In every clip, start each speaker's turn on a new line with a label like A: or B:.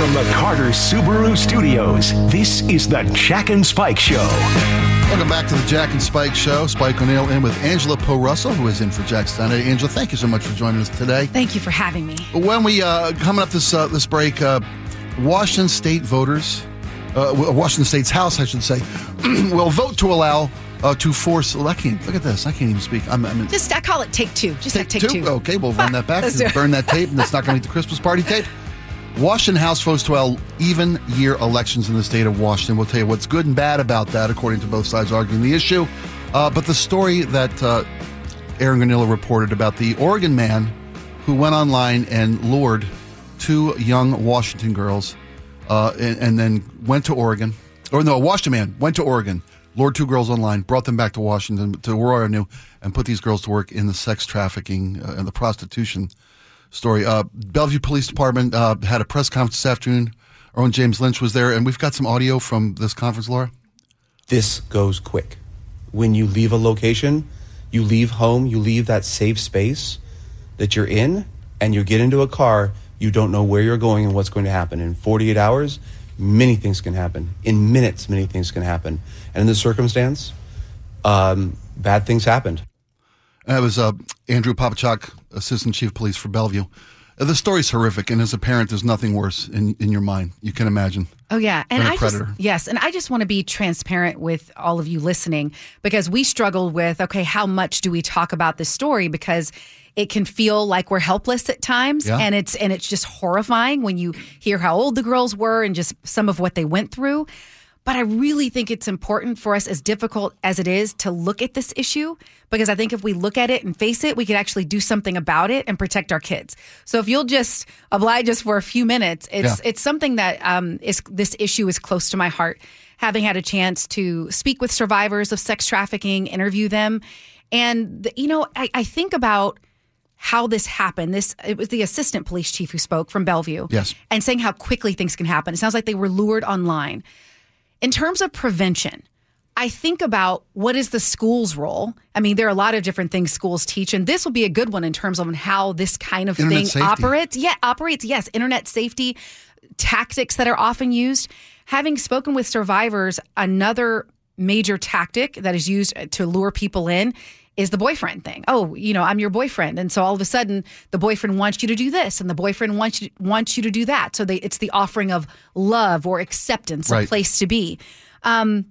A: From the Carter Subaru Studios, this is the Jack and Spike Show.
B: Welcome back to the Jack and Spike Show. Spike O'Neill in with Angela Poe Russell, who is in for Jack Steiner. Angela, thank you so much for joining us today.
C: Thank you for having me.
B: When we uh, coming up this uh, this break, uh, Washington State voters, uh, Washington State's House, I should say, will vote to allow uh, to force. Well, I can't look at this. I can't even speak. I'm, I'm
C: Just I call it take two. Just
B: take,
C: take, two.
B: Okay, we'll run that back.
C: Let's do it.
B: Burn that tape, and it's not going to be the Christmas party tape. Washington House votes to allow even year elections in the state of Washington. We'll tell you what's good and bad about that, according to both sides arguing the issue. Uh, but the story that uh, Aaron Granillo reported about the Oregon man who went online and lured two young Washington girls uh, and, and then went to Oregon. Or no, a Washington man went to Oregon, lured two girls online, brought them back to Washington, to Aurora New, and put these girls to work in the sex trafficking uh, and the prostitution story. Uh, Bellevue Police Department uh, had a press conference this afternoon. Our own James Lynch was there, and we've got some audio from this conference, Laura.
D: this goes quick. When you leave a location, you leave home, you leave that safe space that you're in, and you get into a car, you don't know where you're going and what's going to happen. In 48 hours, many things can happen. In minutes, many things can happen. And in this circumstance, um, bad things happened.
B: And that was uh, Andrew Popochock, Assistant Chief of Police for Bellevue. Uh, the story's horrific, and as a parent, there's nothing worse in, in your mind. You can imagine.
C: Oh yeah, and I just
B: predator.
C: yes, and I just want to be transparent with all of you listening because we struggled with okay, how much do we talk about this story because it can feel like we're helpless at times
B: Yeah.
C: and it's and it's just horrifying when you hear how old the girls were and just some of what they went through. But I really think it's important for us, as difficult as it is, to look at this issue because I think if we look at it and face it, we could actually do something about it and protect our kids. So if you'll just oblige us for a few minutes, it's
B: Yeah.
C: it's something that um, is this issue is close to my heart. Having had a chance to speak with survivors of sex trafficking, interview them, and the, you know, I, I think about how this happened. This it was the assistant police chief who spoke from Bellevue,
B: Yes.
C: and saying how quickly things can happen. It sounds like they were lured online. In terms of prevention, I think about what is the school's role. I mean, there are a lot of different things schools teach, and this will be a good one in terms of how this kind of
B: Internet
C: thing
B: safety.
C: operates. Yeah, operates. Yes, internet safety tactics that are often used. Having spoken with survivors, another major tactic that is used to lure people in is the boyfriend thing. Oh, you know, I'm your boyfriend, and so all of a sudden, the boyfriend wants you to do this, and the boyfriend wants you wants you to do that. So they, it's the offering of love or acceptance,
B: Right.
C: a place to be. Um,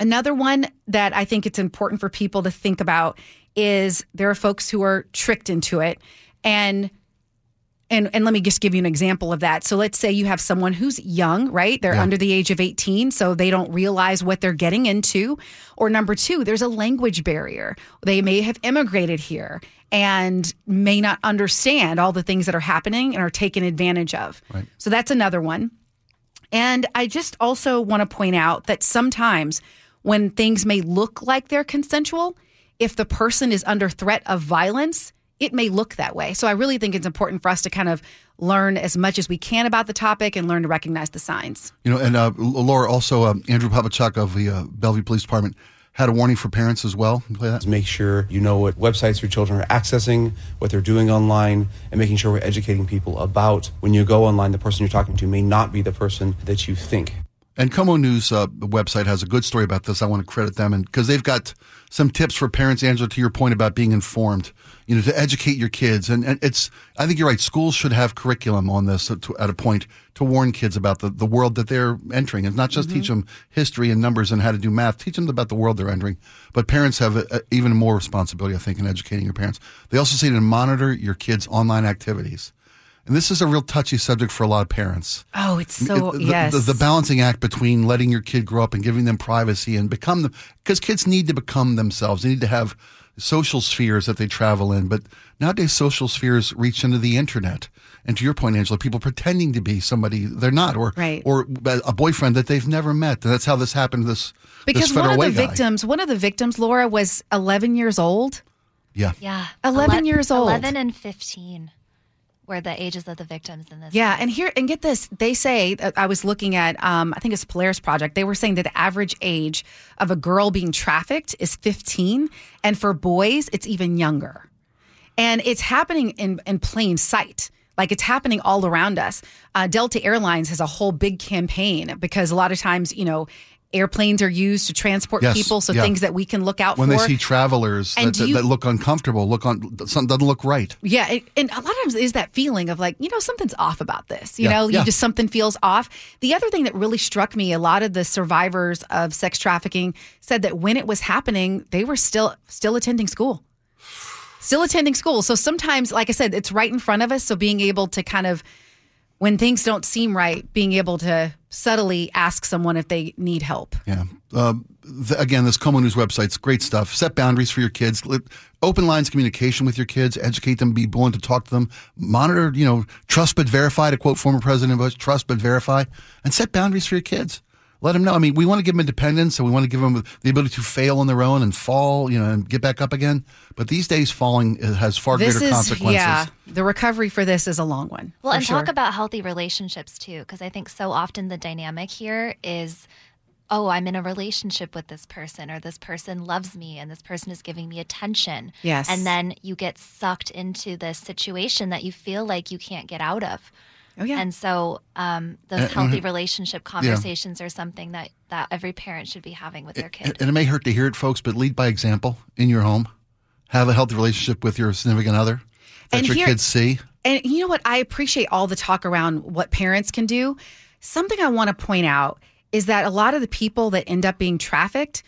C: Another one that I think it's important for people to think about is there are folks who are tricked into it. And and and let me just give you an example of that. So let's say you have someone who's young, right? They're
B: Yeah.
C: under the age of 18, so they don't realize what they're getting into. Or number 2, there's a language barrier. They may have immigrated here and may not understand all the things that are happening and are taken advantage of.
B: Right.
C: So that's another one. And I just also want to point out that sometimes when things may look like they're consensual, if the person is under threat of violence, it may look that way. So I really think it's important for us to kind of learn as much as we can about the topic and learn to recognize the signs.
B: You know, and uh, Laura, also um, Andrew Popochock of the uh, Bellevue Police Department had a warning for parents as well. Play that.
D: Make sure you know what websites your children are accessing, what they're doing online, and making sure we're educating people about when you go online, the person you're talking to may not be the person that you think.
B: And KOMO News uh, website has a good story about this. I want to credit them, and because they've got some tips for parents, Angela, to your point about being informed, you know, to educate your kids. And, and it's, I think you're right. Schools should have curriculum on this at, at a point to warn kids about the, the world that they're entering, and not just mm-hmm. teach them history and numbers and how to do math. Teach them about the world they're entering. But parents have a, a, even more responsibility, I think, in educating your parents. They also say to monitor your kids' online activities. And this is a real touchy subject for a lot of parents.
C: Oh, it's so
B: the,
C: yes.
B: the, the balancing act between letting your kid grow up and giving them privacy and become them because kids need to become themselves. They need to have social spheres that they travel in. But nowadays, social spheres reach into the internet. And to your point, Angela, people pretending to be somebody they're not, or
C: Right.
B: or a boyfriend that they've never met. That's how this happened. This
C: because
B: this
C: one of the
B: way guy.
C: victims, one of the victims, Laura, was 11 years old.
B: Yeah.
E: Yeah.
C: 11 years old.
E: 11 and 15 were the ages of the victims in this.
C: Yeah,
E: case.
C: and here and get this, they say I was looking at um, I think it's Polaris Project. They were saying that the average age of a girl being trafficked is 15, and for boys it's even younger. And it's happening in in plain sight. Like it's happening all around us. Uh, Delta Airlines has a whole big campaign because a lot of times, you know, airplanes are used to transport
B: Yes,
C: people. So
B: yeah.
C: things that we can look out
B: when
C: for.
B: When they see travelers that, that,
C: you-
B: that look uncomfortable, look on something doesn't look right.
C: Yeah, it, and a lot of times is that feeling of like, you know, something's off about this. You
B: Yeah,
C: know,
B: yeah.
C: you just something feels off. The other thing that really struck me, a lot of the survivors of sex trafficking said that when it was happening, they were still still attending school. Still attending school. So sometimes, like I said, it's right in front of us. So being able to kind of when things don't seem right, being able to subtly ask someone if they need help.
B: Yeah. Uh, th- again, this KOMO News website's great stuff. Set boundaries for your kids. Let, open lines communication with your kids. Educate them. Be willing to talk to them. Monitor. You know, trust but verify. To quote former President Bush, trust but verify, and set boundaries for your kids. Let them know. I mean, we want to give them independence, and we want to give them the ability to fail on their own and fall, you know, and get back up again. But these days, falling uh, has far
C: This
B: greater
C: is
B: consequences.
C: yeah, the recovery for this is a long one.
E: Well, and
C: sure.
E: talk about healthy relationships too, because I think so often the dynamic here is, oh, I'm in a relationship with this person, or this person loves me, and this person is giving me attention.
C: Yes.
E: And then you get sucked into this situation that you feel like you can't get out of.
C: Oh yeah.
E: And so um, those
B: And-
E: healthy relationship conversations are something that, that every parent should be having with their kid.
B: And it may hurt to hear it, folks, but lead by example in your home. Have a healthy relationship with your significant other that
C: And
B: your
C: here-
B: kids see.
C: And you know what? I appreciate all the talk around what parents can do. Something I want to point out is that a lot of the people that end up being trafficked,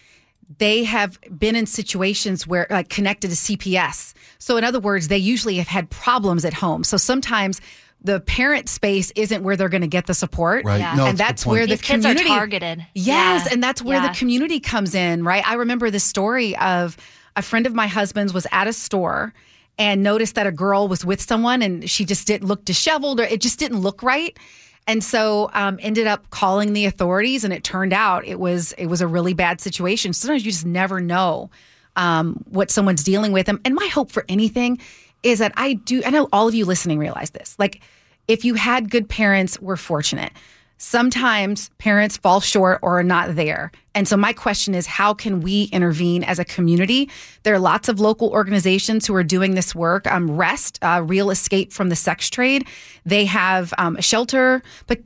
C: they have been in situations where, like, connected to CPS. So, in other words, they usually have had problems at home. So sometimes the parent space isn't where they're going to get the support.
B: Right.
E: Yeah.
B: No,
C: and
B: it's
C: that's
B: point.
C: where the
E: These kids are targeted.
C: Yes,
E: Yeah.
C: and that's where
E: Yeah.
C: the community comes in, right? I remember the story of a friend of my husband's was at a store and noticed that a girl was with someone and she just didn't look disheveled or it just didn't look right. And so um, ended up calling the authorities and it turned out it was it was a really bad situation. Sometimes you just never know um, what someone's dealing with. And, and my hope for anything is that I do I know all of you listening realize this. Like if you had good parents, we're fortunate. Sometimes parents fall short or are not there. And so my question is how can we intervene as a community? There are lots of local organizations who are doing this work. Um, REST, uh, Real Escape from the Sex Trade, they have um, a shelter,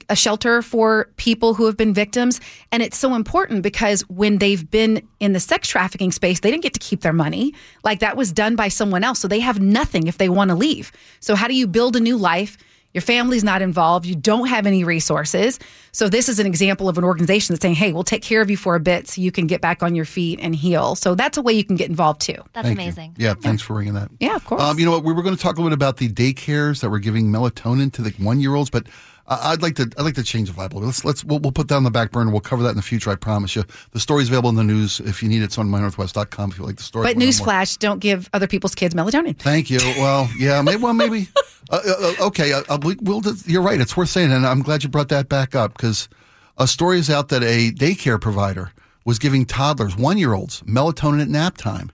C: a shelter for people who have been victims. And it's so important because when they've been in the sex trafficking space, they didn't get to keep their money. Like that was done by someone else. So they have nothing if they want to leave. So how do you build a new life? Your family's not involved. You don't have any resources. So this is an example of an organization that's saying, "Hey, we'll take care of you for a bit so you can get back on your feet and heal." So that's a way you can get involved too.
E: That's
B: Thank you.
E: amazing.
B: Yeah, thanks for bringing that.
C: Yeah, of course.
B: Um, you know what? We were going to talk a little bit about the daycares that were giving melatonin to the one-year-olds, but I- I'd like to I'd like to change the vibe a little. Let's let's we'll, we'll put that on the back burner. We'll cover that in the future. I promise you. The story's available in the news if you need it. It's on mynorthwest.com if you like the story.
C: but
B: We'll know more.
C: newsflash: don't give other people's kids melatonin.
B: Thank you. Well, yeah, maybe. Well, maybe. Uh, uh, okay, uh, uh, we, we'll. You're right. It's worth saying, and I'm glad you brought that back up because a story is out that a daycare provider was giving toddlers, one year olds, melatonin at nap time.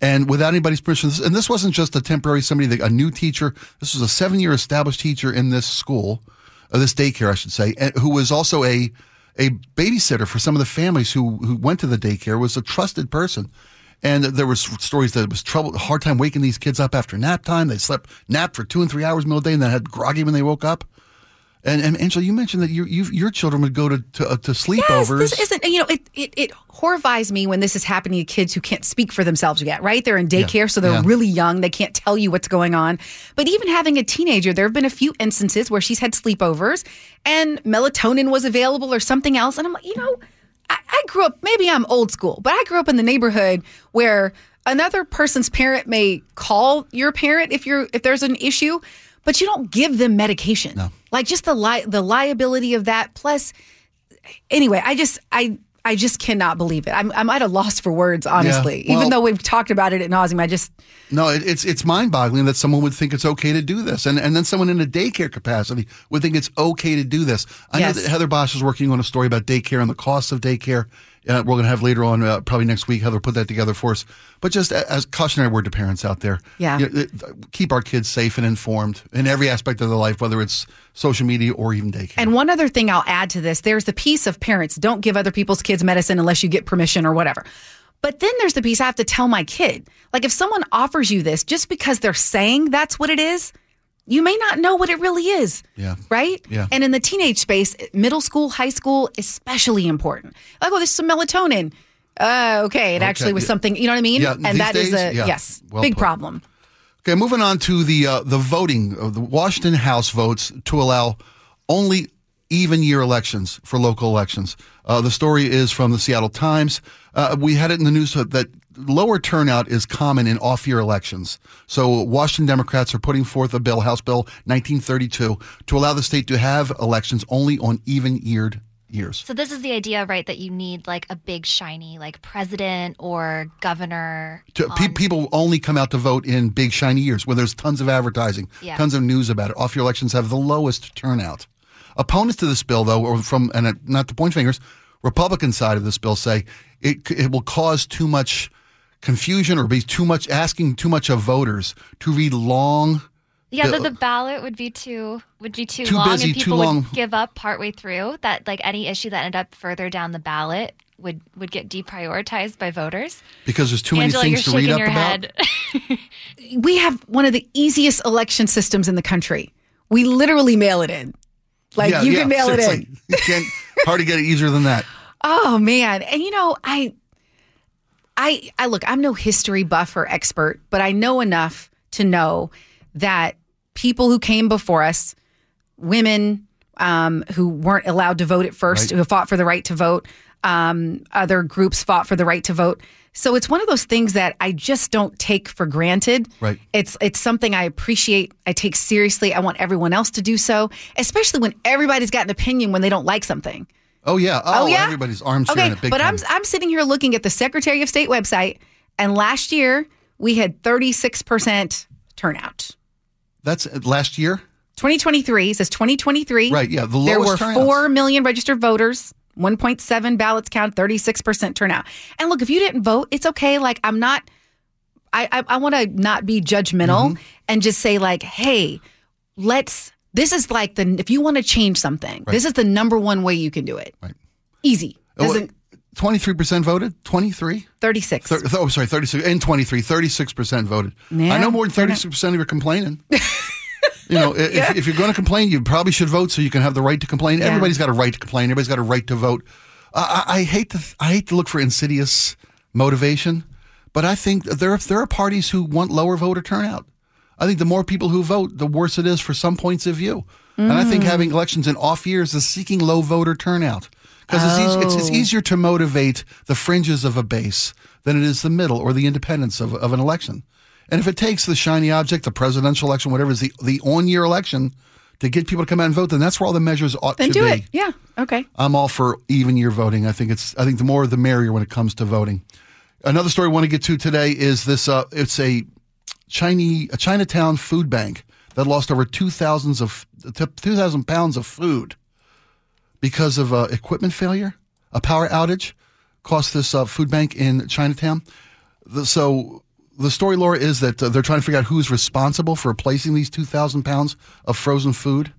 B: And without anybody's permission, and this wasn't just a temporary somebody, a new teacher. This was a seven-year established teacher in this school, uh, this daycare, I should say, who was also a a babysitter for some of the families who who went to the daycare. Was a trusted person, and there was stories that it was trouble, hard time waking these kids up after nap time. They slept nap for two and three hours middle of the day, and then had groggy when they woke up. And, and Angela, you mentioned that you, you your children would go to to, uh, to
C: Yes,
B: sleepovers.
C: this isn't. You know, it, it it horrifies me when this is happening to kids who can't speak for themselves yet. Right? They're in daycare, so they're
B: yeah.
C: really young. They can't tell you what's going on. But even having a teenager, there have been a few instances where she's had sleepovers and melatonin was available or something else. And I'm like, you know, I, I grew up. Maybe I'm old school, but I grew up in the neighborhood where another person's parent may call your parent if you're if there's an issue, but you don't give them medication. No. Like just the li- the liability of that plus anyway, I just I I just cannot believe it. I'm I'm at a loss for words, honestly.
B: well-
C: Even though we've talked about it at nauseum, I just
B: No, it, it's it's mind boggling that someone would think it's okay to do this, and and then someone in a daycare capacity would think it's okay to do this. I
C: Yes.
B: know that Heather Bosch is working on a story about daycare and the costs of daycare. Uh, we're going to have later on, uh, probably next week. Heather put that together for us. But just a- as cautionary word to parents out there,
C: Yeah.
B: you know, keep our kids safe and informed in every aspect of their life, whether it's social media or even daycare.
C: And one other thing I'll add to this there's the piece of parents don't give other people's kids medicine unless you get permission or whatever. But then there's the piece I have to tell my kid. Like if someone offers you this just because they're saying that's what it is, you may not know what it really is.
B: Yeah.
C: Right?
B: Yeah.
C: And in the teenage space, middle school, high school, especially important. Like, oh, this is some melatonin. Uh, okay, it actually was
B: yeah.
C: something, you know what I mean?
B: Yeah,
C: and
B: these
C: that is
B: days,
C: a,
B: yeah.
C: yes,
B: Well
C: big
B: put.
C: problem.
B: Okay, moving on to the uh, the voting. Uh, the Washington House votes to allow only even year elections for local elections. Uh, the story is from the Seattle Times. Uh, we had it in the news that lower turnout is common in off year elections. So Washington Democrats are putting forth a bill, House Bill 1932, to allow the state to have elections only on even yeared years.
E: So this is the idea, right? That you need like a big shiny, like president or governor.
B: To, pe- people only come out to vote in big shiny years where there's tons of advertising,
E: Yeah.
B: tons of news about it. Off year elections have the lowest turnout. Opponents to this bill, though, or from and uh, not to point fingers, Republican side of this bill say it it will cause too much confusion or be too much asking too much of voters to read long.
E: yeah,
B: the-
E: that the ballot would be too would be too,
B: Too
E: long,
B: busy,
E: and
B: too
E: people
B: long.
E: would give up partway through. That like any issue that ended up further down the ballot would would get deprioritized by voters.
B: Because there's too
E: Angela,
B: many
E: you're
B: things to read
E: shaking
B: up
E: your
B: about.
E: head.
C: We have one of the easiest election systems in the country. We literally mail it in. Like
B: Yeah,
C: you
B: yeah,
C: can mail it
B: seriously.
C: in.
B: You can't hard to get it easier than that.
C: Oh man. And you know, I I I look, I'm no history buff or expert, but I know enough to know that people who came before us, women um, who weren't allowed to vote at first,
B: Right.
C: who fought for the right to vote, um, other groups fought for the right to vote. So it's one of those things that I just don't take for granted.
B: Right.
C: It's it's something I appreciate. I take seriously. I want everyone else to do so, especially when everybody's got an opinion when they don't like something.
B: Oh yeah. Oh,
C: yeah?
B: everybody's armchair
C: Okay,
B: in it big
C: but
B: time.
C: I'm I'm sitting here looking at the Secretary of State website, and last year we had 36 percent turnout.
B: That's uh, last year.
C: 2023 says 2023.
B: Right, yeah, the
C: there were
B: lowest turnouts.
C: four million registered voters. 1.7 ballots count, 36% turnout. And look, if you didn't vote, it's okay. Like, I'm not, I, I, I want to not be judgmental
B: Mm-hmm.
C: and just say, like, hey, let's, this is like the, if you want to change something, this is the number one way you can do it.
B: Right.
C: Easy. Uh, Doesn't,
B: Twenty-three percent voted. Twenty-three.
C: 36.
B: Thir- oh, sorry, 36 and 23, 36% voted.
C: Yeah,
B: I know more than 36% of you are complaining. you know, if, if you're going to complain, you probably should vote so you can have the right to complain. Everybody's got a right to complain. Everybody's got a right to vote. I, I I hate to I hate to look for insidious motivation, but I think there are, there are parties who want lower voter turnout. I think the more people who vote, the worse it is for some points of view. And I think having elections in off years is seeking low voter turnout because it's, it's, it's easier to motivate the fringes of a base than it is the middle or the independence of, of an election. And if it takes the shiny object, the presidential election, whatever is the, the on year election to get people to come out and vote, then that's where all the measures ought
C: then
B: to
C: do
B: be.
C: it. Yeah. Okay.
B: I'm all for even year voting. I think it's I think the more the merrier when it comes to voting. Another story I want to get to today is this uh, it's a Chinese a Chinatown food bank that lost over 2000 of 2000 pounds of food because of uh, equipment failure, a power outage cost this uh, food bank in Chinatown. The, so the story, Laura, is that uh, they're trying to figure out who's responsible for replacing these 2,000 pounds of frozen food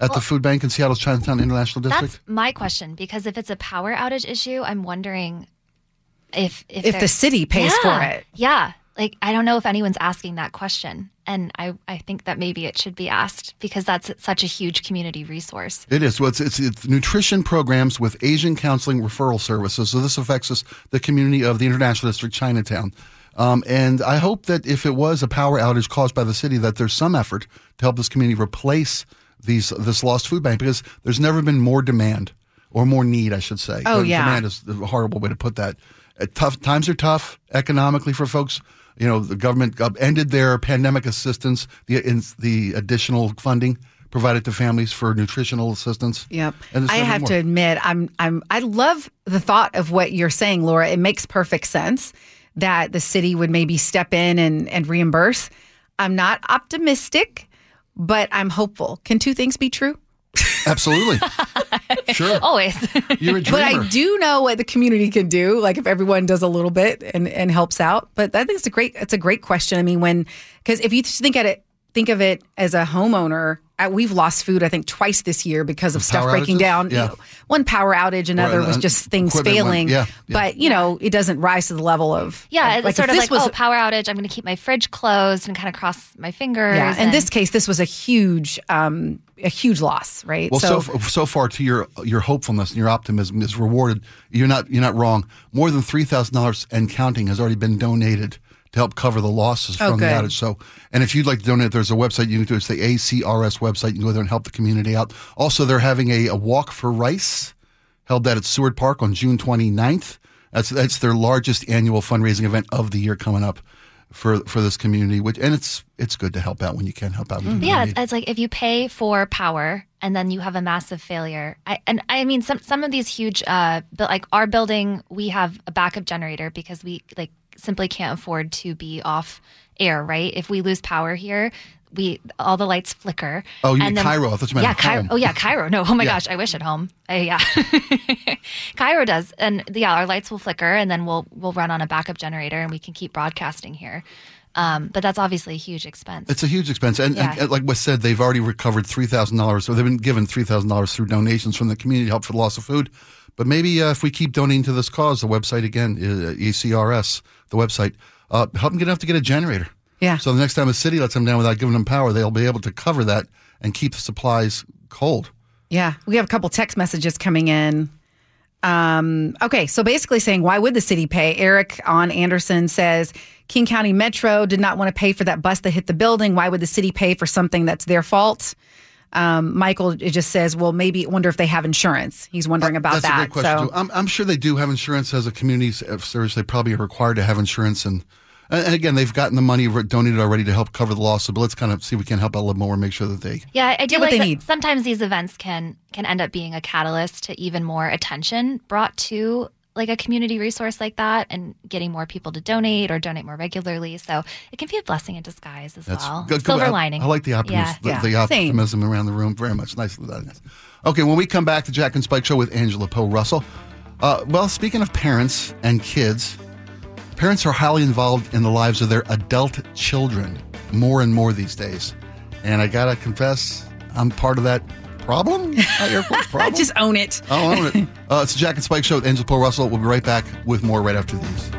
B: at the food bank in Seattle's Chinatown International District.
E: That's my question because if it's a power outage issue, I'm wondering if if,
C: If the city pays
E: Yeah,
C: for it.
E: Yeah. Like I don't know if anyone's asking that question. And I, I think that maybe it should be asked because that's such a huge community resource.
B: It is. Well, it's, it's, it's nutrition programs with Asian counseling referral services. So this affects us, the community of the International District, Chinatown. Um, and I hope that if it was a power outage caused by the city, that there's some effort to help this community replace these this lost food bank because there's never been more demand or more need, I should say.
C: Oh, yeah.
B: Demand is a horrible way to put that. Uh, tough times are tough economically for folks. You know, the government ended their pandemic assistance, the in, the additional funding provided to families for nutritional assistance.
C: Yep.
B: And
C: I have
B: more.
C: to admit, I'm I'm I love the thought of what you're saying, Laura. It makes perfect sense that the city would maybe step in and, and reimburse. I'm not optimistic, but I'm hopeful. Can two things be true?
B: Absolutely. sure.
E: Always.
B: You're a
C: But. I do know what the community can do, like if everyone does a little bit and, and helps out. But I think it's a great it's a great question. I mean, when because if you think at it think of it as a homeowner we've lost food, I think, twice this year because of stuff
B: power
C: breaking
B: outages?
C: down.
B: Yeah.
C: One power outage, another
B: an-
C: was just things
B: equipment went-
C: failing.
B: yeah, yeah.
C: But you know, it doesn't rise to the level of
E: Yeah,
C: of-
E: it's sort of
C: this
E: like,
C: was
E: oh, power outage. I'm going to keep my fridge closed and kind of cross my fingers.
C: yeah. In
E: and-
C: this case, this was a huge, um, a huge loss, right?
B: Well, so so, so far to your your hopefulness and your optimism is rewarded. You're not you're not wrong. More than three thousand dollars and counting has already been donated to help cover the losses
C: Oh,
B: from the outage. So, and if you'd like to donate, there's a website you can do. It's the ACRS website. You can go there and help the community out. Also, they're having a, a walk for rice held that at Seward Park on June 29th. That's that's their largest annual fundraising event of the year coming up for for this community. Which and it's it's good to help out when you can help out. in the
E: But yeah, it's, it's like if you pay for power and then you have a massive failure. I, and I mean, some some of these huge, uh, like our building, we have a backup generator because we like simply can't afford to be off air. Right? If we lose power here. We all the lights flicker.
B: Oh, you
E: and
B: mean KIRO. I thought you meant
E: yeah,
B: KIRO.
E: Oh, yeah, KIRO. No, oh my
B: Yeah.
E: gosh, I wish at home. Uh, yeah, KIRO does, and yeah, our lights will flicker, and then we'll we'll run on a backup generator, and we can keep broadcasting here. Um, but that's obviously a huge expense.
B: It's a huge expense, and,
E: Yeah.
B: and like was said, they've already recovered three thousand dollars. So they've been given three thousand dollars through donations from the community to help for the loss of food. But maybe uh, if we keep donating to this cause, the website again, uh, ACRS, the website, uh, help them get enough to get a generator.
C: Yeah.
B: So the next time a city lets them down without giving them power, they'll be able to cover that and keep the supplies cold.
C: Yeah, we have a couple text messages coming in. Um, okay, so basically saying, why would the city pay? Eric on Anderson says, King County Metro did not want to pay for that bus that hit the building. Why would the city pay for something that's their fault? Um, Michael it just says, well, maybe wonder if they have insurance. He's wondering about
B: That's
C: that.
B: a great question.
C: so
B: too. I'm, I'm sure they do have insurance as a community service. They probably are required to have insurance, and and again, they've gotten the money donated already to help cover the loss. But let's kind of see if we can help out a little more and make sure that they
E: Yeah, I- I do
C: Get what they need.
E: sometimes these events can can end up being a catalyst to even more attention brought to like a community resource like that and getting more people to donate or donate more regularly. So it can be a blessing in disguise as well.
B: good- good.
E: Silver
B: I-
E: lining.
B: I like the optimism,
E: Yeah.
B: the,
C: yeah.
B: the
C: Same.
B: optimism around the room very much. Nicely done. yes. Okay, when we come back, the Jack and Spike Show with Angela Poe Russell. Uh, well, speaking of parents and kids, parents are highly involved in the lives of their adult children more and more these days. And I gotta confess, I'm part of that problem. Air quotes, problem.
C: just own it.
B: I'll own it. Uh, it's the Jack and Spike Show with Angela Poe Russell. We'll be right back with more right after these.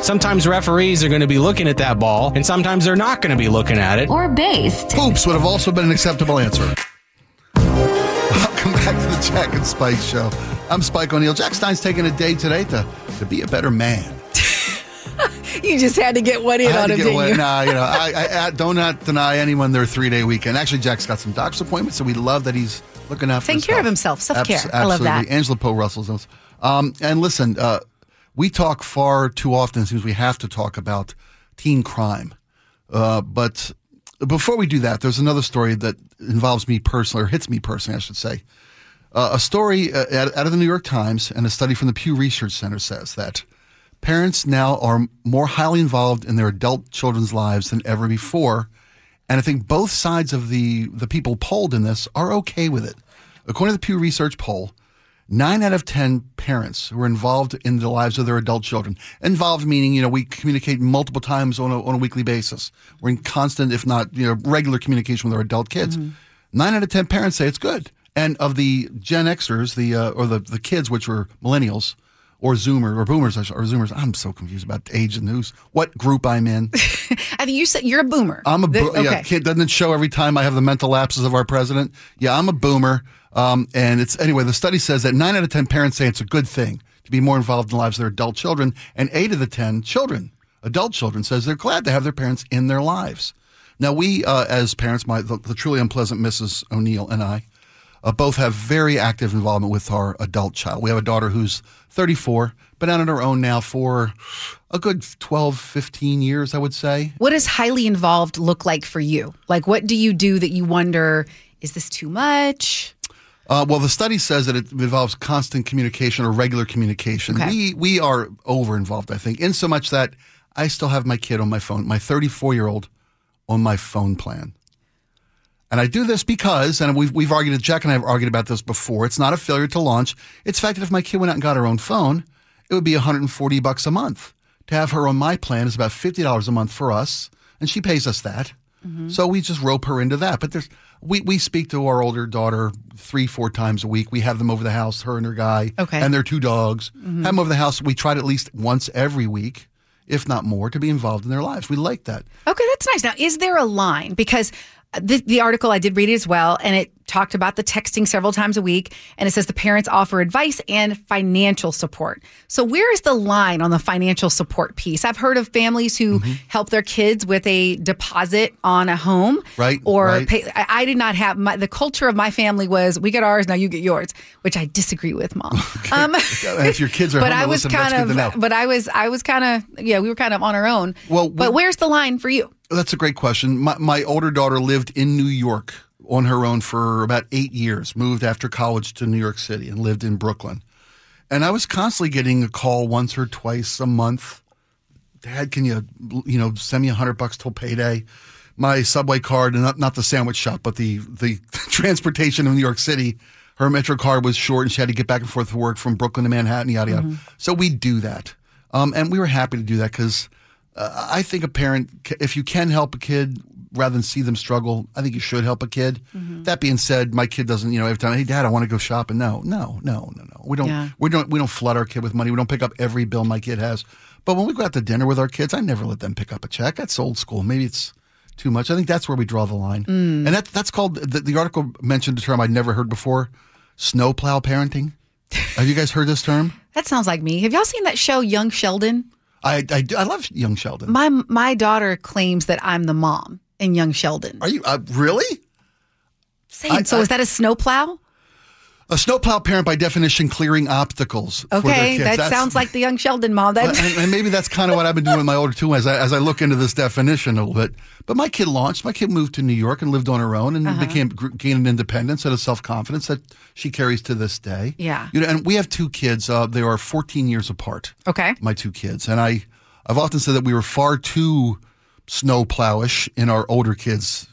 F: Sometimes referees are going to be looking at that ball, and sometimes they're not going to be looking at it.
G: or based.
B: Oops would have also been an acceptable answer. Welcome back to the Jack and Spike Show. I'm Spike O'Neill. Jack Stein's taking a day today to, to be a better man.
C: You just had to get one in
B: had
C: on
B: to
C: him, didn't
B: away.
C: you?
B: Nah, you know, I, I, I do not deny anyone their three day weekend. Actually, Jack's got some doctor's appointments, so we love that he's looking after
C: Taking
B: his
C: care of himself. Self-care.
B: Abs-
C: I love that.
B: absolutely. Angela Poe Russell's knows. Um, and listen, uh, we talk far too often. It seems we have to talk about teen crime. Uh, but before we do that, there's another story that involves me personally, or hits me personally, I should say. Uh, a story uh, out, of the New York Times and a study from the Pew Research Center says that parents now are more highly involved in their adult children's lives than ever before. And I think both sides of the, the people polled in this are okay with it. According to the Pew Research poll, nine out of 10 parents who are involved in the lives of their adult children, involved meaning, you know, we communicate multiple times on a, on a weekly basis. We're in constant, if not, you know, regular communication with our adult kids. Nine out of 10 parents say it's good. And of the Gen Xers, the, uh, or the, the kids, which were millennials, or Zoomer or Boomers or Zoomers. I'm so confused about age and news. What group I'm in?
C: I think you said you're a boomer.
B: I'm a
C: The-
B: bo- yeah. Kid, doesn't it show every time I have the mental lapses of our president? Yeah, I'm a boomer. Um, and it's anyway. The study says that nine out of ten parents say it's a good thing to be more involved in the lives of their adult children, and eight of the ten children, adult children, says they're glad to have their parents in their lives. Now, we uh, as parents, my the, the truly unpleasant Mrs. O'Neill and I, uh, both have very active involvement with our adult child. We have a daughter who's 34, been out on her own now for a good 12, 15 years, I would say.
C: What does highly involved look like for you? Like, what do you do that you wonder, is this too much?
B: Uh, well, the study says that it involves constant communication or regular communication.
C: Okay.
B: We we are over involved, I think, in so much that I still have my kid on my phone, my 34 year old on my phone plan. And I do this because, and we've, we've argued, Jack and I have argued about this before. It's not a failure to launch. It's the fact that if my kid went out and got her own phone, it would be 140 bucks a month. To have her on my plan is about $50 a month for us, and she pays us that. So we just rope her into that. But there's we, we speak to our older daughter three, four times a week. We have them over the house, her and her guy,
C: Okay.
B: and their two dogs. Mm-hmm. Have them over the house. We try to at least once every week, if not more, to be involved in their lives. We like that.
C: Okay, that's nice. Now, is there a line? Because the, the article I did read it as well, and it talked about the texting several times a week, and it says the parents offer advice and financial support. So, where is the line on the financial support piece? I've heard of families who help their kids with a deposit on a home,
B: Right,
C: Or
B: right.
C: pay. I, I did not have my, the culture of my family was we get ours now, you get yours, which I disagree with, mom. Um,
B: if your kids are
C: but I was
B: listen,
C: kind of, but I was, I was kind of, yeah, we were kind of on our own.
B: Well,
C: but where's the line for you?
B: That's a great question. My, my older daughter lived in New York on her own for about eight years, moved after college to New York City and lived in Brooklyn. And I was constantly getting a call once or twice a month. Dad, can you, you know, send me a hundred bucks till payday? My subway card, and not, not the sandwich shop, but the, the transportation in New York City. Her Metro card was short and she had to get back and forth to work from Brooklyn to Manhattan, yada, yada. So we do that. Um, and we were happy to do that because uh, I think a parent, if you can help a kid rather than see them struggle, I think you should help a kid. That being said, my kid doesn't, you know, every time, hey, dad, I want to go shopping. No, no, no, no, no. We don't,
C: Yeah.
B: we don't, we don't flood our kid with money. We don't pick up every bill my kid has. But when we go out to dinner with our kids, I never let them pick up a check. That's old school. Maybe it's too much. I think that's where we draw the line. And that, that's called, the, the article mentioned a term I'd never heard before snowplow parenting. Have you guys heard this term?
C: That sounds like me. Have y'all seen that show, Young Sheldon?
B: I, I, I love young Sheldon.
C: My my daughter claims that I'm the mom in Young Sheldon.
B: Are you uh, really?
C: Saying,
B: I-
C: so
B: I-
C: is that a snowplow?
B: A snowplow parent, by definition, clearing obstacles. for their
C: Okay,
B: kids.
C: that
B: That's-
C: sounds like the Young Sheldon mom.
B: And, and maybe that's kind of what I've been doing with my older two as I, as I look into this definition a little bit. But my kid launched. My kid moved to New York and lived on her own and
C: Uh-huh.
B: became gained independence and a self confidence that she carries to this day.
C: Yeah.
B: you know. And we have two kids. Uh, they are 14 years apart.
C: okay.
B: My two kids, and I, I've often said that we were far too snowplowish in our older kids'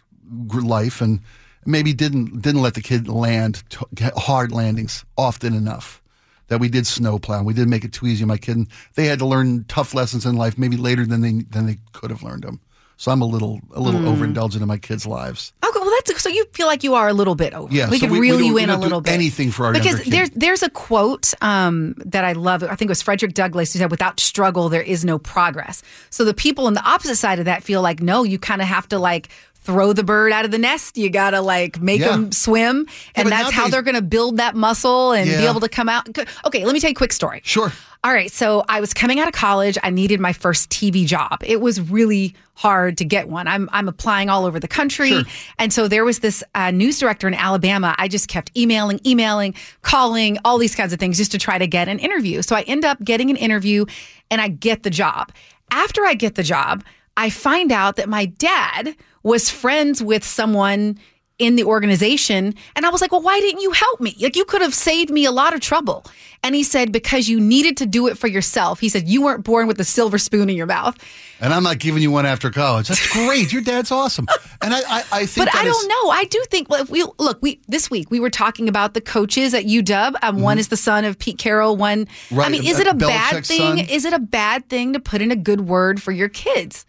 B: life, and maybe didn't didn't let the kid land t- get hard landings often enough. That we did snowplow. And we did make it too easy on my kid. And they had to learn tough lessons in life, maybe later than they than they could have learned them. So I'm a little a little overindulgent in my kids' lives.
C: Okay, well that's so you feel like you are a little bit over.
B: Yeah,
C: we
B: so
C: could
B: we- we
C: reel
B: don't-
C: you
B: we
C: in a little bit.
B: anything for our
C: because there's there's a quote um, that I love. I think it was Frederick Douglass who said, "Without struggle, there is no progress." So the people on the opposite side of that feel like, no, you kind of have to like throw the bird out of the nest. You got to like make
B: Yeah.
C: them swim, and that's how they're going to build that muscle and be able to come out. Okay, let me tell you a quick story.
B: Sure.
C: All right. So I was coming out of college. I needed my first TV job. It was really hard to get one. I'm, I'm applying all over the country.
B: Sure.
C: And so there was this uh, news director in Alabama. I just kept emailing, emailing, calling, all these kinds of things just to try to get an interview. So I end up getting an interview and I get the job. After I get the job, I find out that my dad was friends with someone in the organization. And I was like, well, why didn't you help me? Like, you could have saved me a lot of trouble. And he said, because you needed to do it for yourself. He said, you weren't born with a silver spoon in your mouth.
B: And I'm not giving you one after college. That's great. Your dad's awesome. And I, I, I think
C: But I don't know. I do think. Well, if we look, we this week we were talking about the coaches at UW. Um, One is the son of Pete Carroll. One, I
B: Mm-hmm.
C: Mean, is it a bad thing?
B: son.
C: Is it a bad thing to put in a good word for your kids?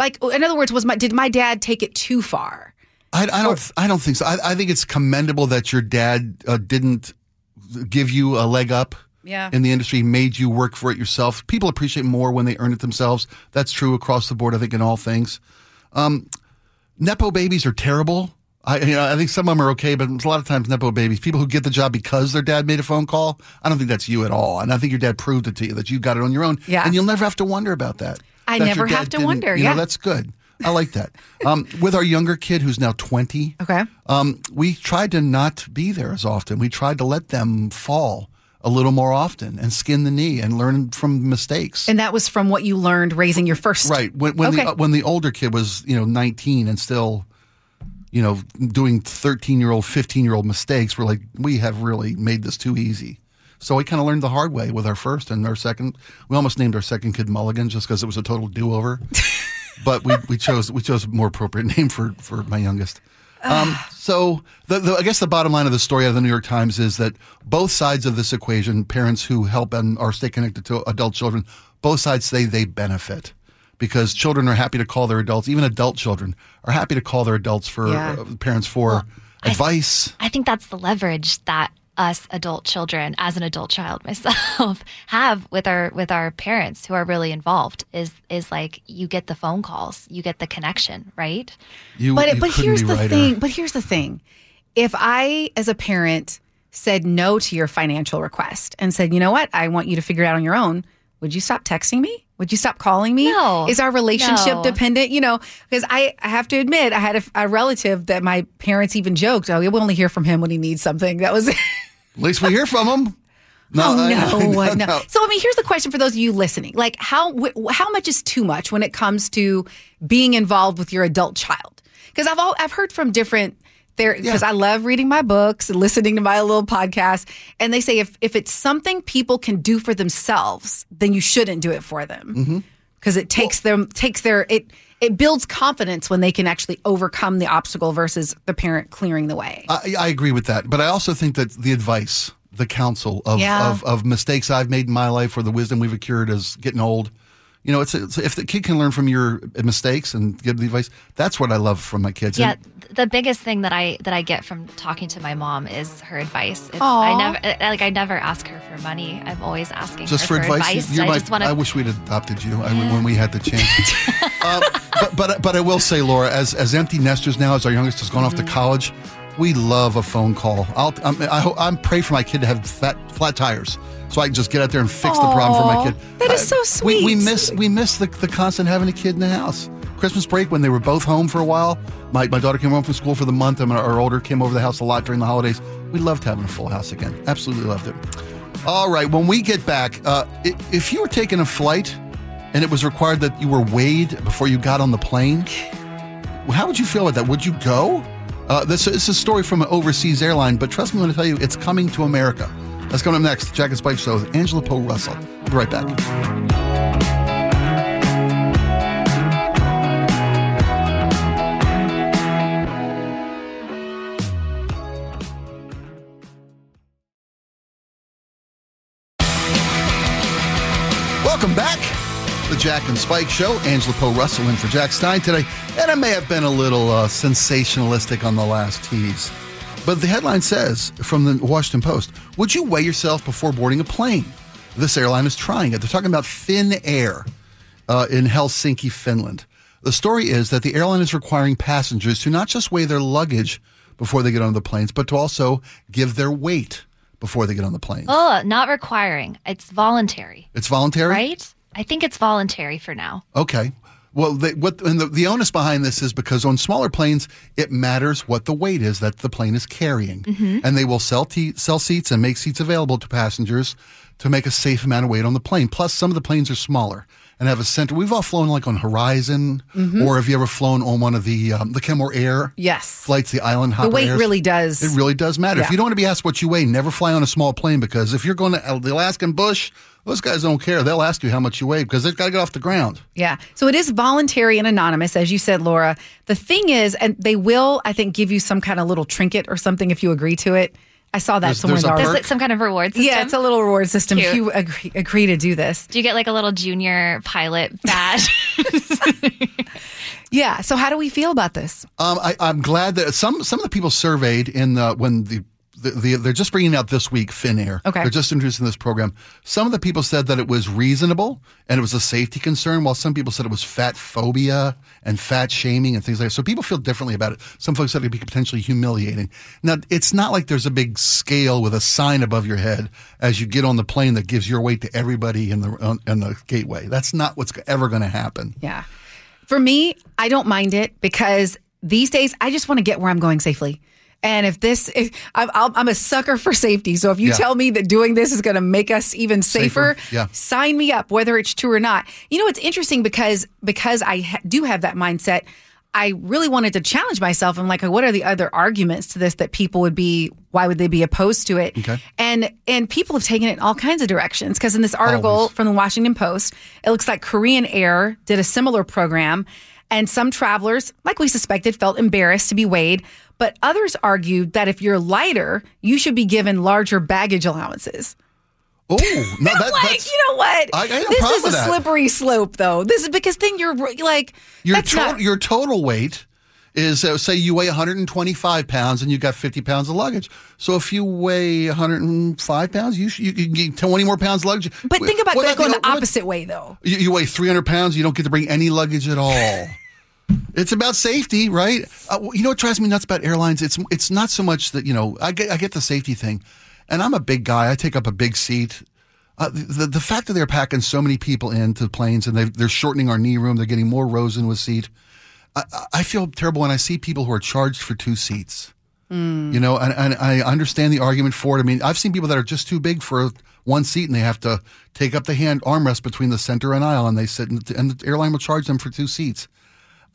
C: Like, in other words, was my did my dad take it too far?
B: I, I don't. I don't think so. I, I think it's commendable that your dad uh, didn't give you a leg up.
C: Yeah.
B: In the industry, made you work for it yourself. People appreciate more when they earn it themselves. That's true across the board. I think in all things. Um, nepo babies are terrible. I, you know, I think some of them are okay, but a lot of times nepo babies, people who get the job because their dad made a phone call. I don't think that's you at all, and I think your dad proved it to you that you got it on your own.
C: Yeah.
B: and you'll never have to wonder about that.
C: I never have to wonder,
B: You
C: yeah.
B: know, that's good. I like that. Um, with our younger kid who's now twenty,
C: Okay.
B: um, we tried to not be there as often. We tried to let them fall a little more often and skin the knee and learn from mistakes.
C: And that was from what you learned raising your first.
B: right when when
C: Okay.
B: the uh, when the older kid was you know 19 and still you know doing 13 year old 15 year old mistakes, we're like we have really made this too easy. So we kind of learned the hard way with our first and our second. We almost named our second kid Mulligan just because it was a total do over. but we, we chose we chose a more appropriate name for for my youngest. Um, so the, the, I guess the bottom line of the story out of the New York Times is that both sides of this equation, parents who help and are stay connected to adult children, both sides say they benefit because children are happy to call their adults, even adult children are happy to call their adults for
C: Yeah.
B: uh, parents for advice.
E: I think that's the leverage that us adult children, as an adult child myself, have with our with our parents who are really involved. Is is like you get the phone calls, you get the connection, right?
B: you,
C: But
B: you
C: but here's the
B: righter.
C: thing. But here's the thing. If I, as a parent, said no to your financial request and said, you know what, I want you to figure it out on your own, would you stop texting me? Would you stop calling me?
E: No.
C: Is our relationship
E: No.
C: dependent? You know, because I, I have to admit, I had a, a relative that my parents even joked, oh, we only hear from him when he needs something. That was.
B: At least we hear from them. No,
C: Oh
B: I-
C: no, no, So I mean, here's the question for those of you listening: like, how wh- how much is too much when it comes to being involved with your adult child? Because I've all, I've heard from different there because I love reading my books and listening to my little podcast, and they say if if it's something people can do for themselves, then you shouldn't do it for them mm-hmm. because it takes them takes their it. It builds confidence when they can actually overcome the obstacle versus the parent clearing the way.
B: I, I agree with that, but I also think that the advice, the counsel of,
C: Yeah.
B: of, of mistakes I've made in my life or the wisdom we've accrued as getting old, you know, it's, it's if the kid can learn from your mistakes and give the advice, that's what I love from my kids.
E: Yeah,
B: And
E: the biggest thing that I that I get from talking to my mom is her advice. It's, I never uh, like I never ask her for money. I'm always asking
B: just
E: her
B: for advice, you're
E: I
B: my,
E: just want
B: I wish we'd adopted you I, when we had the chance. um, but, but but I will say, Laura, as as empty nesters now, as our youngest has gone off to college, we love a phone call. I'll I'm, I I'm pray for my kid to have fat flat tires. So I can just get out there and fix the problem for my kid.
C: that is
B: I-
C: so
B: We, we miss we miss the, the constant having a kid in the house. Christmas break when they were both home for a while. My, my daughter came home from school for the month, and our, our older came over the house a lot during the holidays. We loved having a full house again. Absolutely loved it. All right, when we get back, uh, if you were taking a flight and it was required that you were weighed before you got on the plane, how would you feel about that? Would you go? Uh, this, is a story from an overseas airline, but trust me when I tell you, it's coming to America. That's coming up next. Jack and Spike Show with Angela Poe Russell. Be right back. Welcome back. The Jack and Spike Show. Angela Poe Russell in for Jack Stein today. And I may have been a little uh, sensationalistic on the last tease. But the headline says from the Washington Post Would you weigh yourself before boarding a plane? This airline is trying it. They're talking about thin air uh, in Helsinki, Finland. The story is that the airline is requiring passengers to not just weigh their luggage before they get on the planes, but to also give their weight before they get on the plane.
E: Oh, not requiring. It's voluntary,
B: It's voluntary?
E: right? I think it's voluntary for now.
B: Okay. Well, they, what and the, the onus behind this is because on smaller planes, it matters what the weight is that the plane is carrying, mm-hmm. and they will sell te- sell seats and make seats available to passengers to make a safe amount of weight on the plane. Plus, some of the planes are smaller and have a center. We've all flown like on Horizon, or have you ever flown on one of the um, the Kenmore Air
C: yes.
B: flights, the Island Hopper?
C: The weight
B: Airs?
C: really does.
B: It really does matter. If you don't want to be asked what you weigh, never fly on a small plane because if you're going to the Alaskan bush, those guys don't care. They'll ask you how much you weigh because they've got to get off the ground.
C: Yeah. So it is voluntary and anonymous, as you said, Laura. The thing is, and they will, I think, give you some kind of little trinket or something if you agree to it. I saw that
B: There's-
C: somewhere
B: there's
C: in
B: a
C: the
E: Is it some kind of reward system?
C: Yeah, it's a little reward system if
E: Cute.
C: you agree, agree to do this.
E: Do you get like a little junior pilot badge?
C: Yeah. So how do we feel about this?
B: Um, I, I'm glad that some some of the people surveyed in the, when the, the, the they're just bringing out this week Finnair.
C: Okay.
B: they're just introducing this program. Some of the people said that it was reasonable and it was a safety concern, while some people said it was fat phobia and fat shaming and things like that. So people feel differently about it. Some folks said it could be potentially humiliating. Now it's not like there's a big scale with a sign above your head as you get on the plane that gives your weight to everybody in the on, in the gateway. That's not what's ever going to happen.
C: Yeah. For me, I don't mind it because these days I just want to get where I'm going safely. And if this, if, I'm, I'm a sucker for safety. So if you
B: Yeah.
C: tell me that doing this is going to make us even safer,
B: Safer, yeah.
C: sign me up, whether it's true or not. You know, it's interesting because because I ha- do have that mindset. I really wanted to challenge myself. I'm like, what are the other arguments to this that people would be? Why would they be opposed to it?
B: Okay.
C: And and people have taken it in all kinds of directions. Because in this article
B: Always.
C: from the Washington Post, it looks like Korean Air did a similar program, and some travelers, like we suspected, felt embarrassed to be weighed. But others argued that if you're lighter, you should be given larger baggage allowances.
B: Oh, no, that,
C: like,
B: that's
C: you know what?
B: I- I
C: this is a
B: that.
C: slippery slope, though. This is because then you're like,
B: your
C: that's
B: total
C: not.
B: your total weight is uh, say you weigh 125 pounds and you got 50 pounds of luggage. So if you weigh 105 pounds, you sh- you can get 20 more pounds of luggage.
C: But think about
B: What
C: that going the
B: what about-
C: opposite way, though.
B: You, you weigh 300 pounds, you don't get to bring any luggage at all. it's about safety, right? Uh, you know what drives me nuts about airlines? It's it's not so much that you know I get I get the safety thing, and I'm a big guy. I take up a big seat. Uh, the the fact that they're packing so many people into planes and they they're shortening our knee room, they're getting more rows in with seat. I, I feel terrible when I see people who are charged for two seats. You know, and, and I understand the argument for it. I mean, I've seen people that are just too big for one seat and they have to take up the hand armrest between the center and aisle and they sit and the airline will charge them for two seats.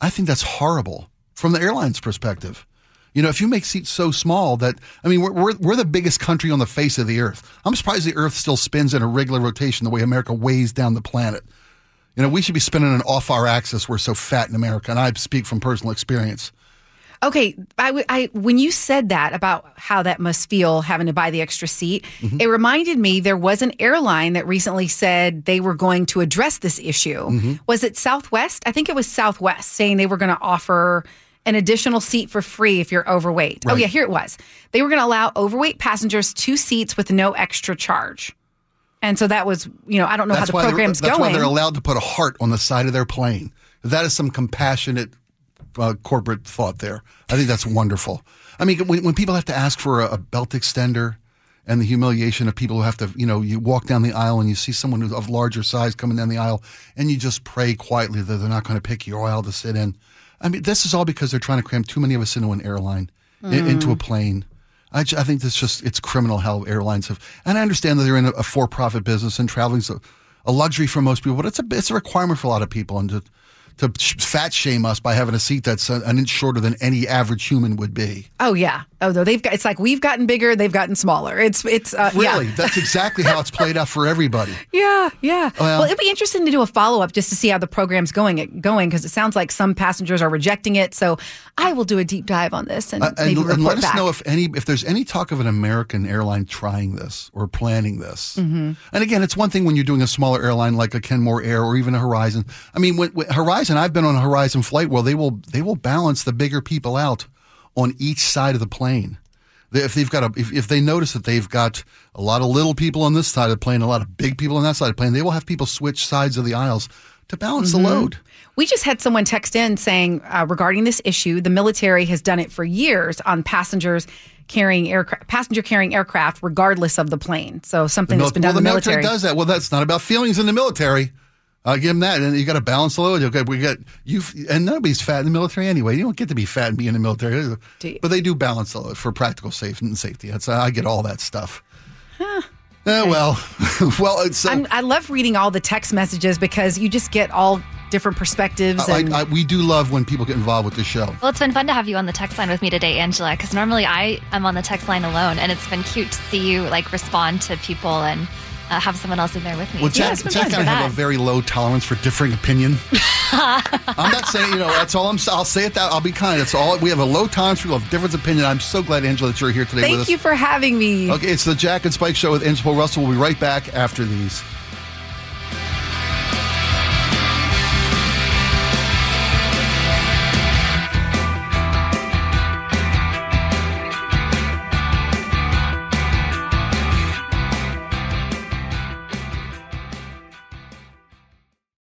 B: I think that's horrible from the airline's perspective. You know, if you make seats so small that, I mean, we're, we're, we're the biggest country on the face of the earth. I'm surprised the earth still spins in a regular rotation the way America weighs down the planet. You know, we should be spinning an off our axis. We're so fat in America. And I speak from personal experience.
C: Okay, I, I when you said that about how that must feel having to buy the extra seat,
B: Mm-hmm.
C: it reminded me there was an airline that recently said they were going to address this issue.
B: Mm-hmm.
C: Was it Southwest? I think it was Southwest saying they were going to offer an additional seat for free if you're overweight. Oh yeah, here it was. They were going to allow overweight passengers two seats with no extra charge. And so that was, you know, I don't know how the program's
B: that's
C: going.
B: why they're allowed to put a heart on the side of their plane. That is some compassionate uh, corporate thought there. I think that's wonderful. I mean, when, when people have to ask for a, a belt extender and the humiliation of people who have to, you know, you walk down the aisle and you see someone who's of larger size coming down the aisle and you just pray quietly that they're not going to pick your aisle to sit in. I mean, this is all because they're trying to cram too many of us into an airline, in- into a plane. I, I think that's just it's criminal how airlines have, and I understand that they're in a, a for-profit business and traveling's a, a luxury for most people, but it's a it's a requirement for a lot of people, and to to fat shame us by having a seat that's an, inch shorter than any average human would be.
C: oh yeah. Oh no, they've got it's like we've gotten bigger, they've gotten smaller. It's it's uh, yeah.
B: Really, that's exactly how it's played out for everybody.
C: Yeah, yeah.
B: Well-
C: Well, it'd be interesting to do a follow up just to see how the program's going going because it sounds like some passengers are rejecting it. So I will do a deep dive on this and
B: Uh, and, and let us
C: back.
B: know if any if there's any talk of an American airline trying this or planning this.
C: Mm-hmm.
B: And again, it's one thing when you're doing a smaller airline like a Kenmore Air or even a Horizon. I mean, when, when Horizon, I've been on a Horizon flight where they will they will balance the bigger people out on each side of the plane. If they've got a, if, if they notice that they've got a lot of little people on this side of the plane, a lot of big people on that side of the plane, they will have people switch sides of the aisles to balance
C: Mm-hmm.
B: the load.
C: We just had someone text in saying uh, regarding this issue, the military has done it for years on passengers carrying aircraft, passenger carrying aircraft, regardless of the plane. So something that's been
B: well,
C: done
B: the
C: the
B: military,
C: military.
B: does that. Well, that's not about feelings in the military. I'll give him that. And you got to balance the load. Okay, we got you, and nobody's fat in the military anyway. You don't get to be fat and be in the military,
C: Do
B: but they do balance the load for practical safety and safety. That's I get all that stuff. Eh, well, well, it's, uh,
C: I'm, I love reading all the text messages because you just get all different perspectives.
B: I,
C: and
B: I, we do love when people get involved with the show.
E: Well, it's been fun to have you on the text line with me today, Angela, because normally I am on the text line alone, and it's been cute to see you like respond to people and uh, have someone else in there with me.
B: Well,
E: So yeah,
B: Jack,
E: it's been
B: Jack
E: fun
B: and I
E: for
B: have a very low tolerance for differing opinion. I'm not saying, you know, that's all I'm I'll say it that I'll be kind. It's all we have a low tolerance for difference of opinion. I'm so glad, Angela, that you're here today with
C: thank you for having me.
B: Okay, it's the Jack and Spike Show with Angela Russell. We'll be right back after these.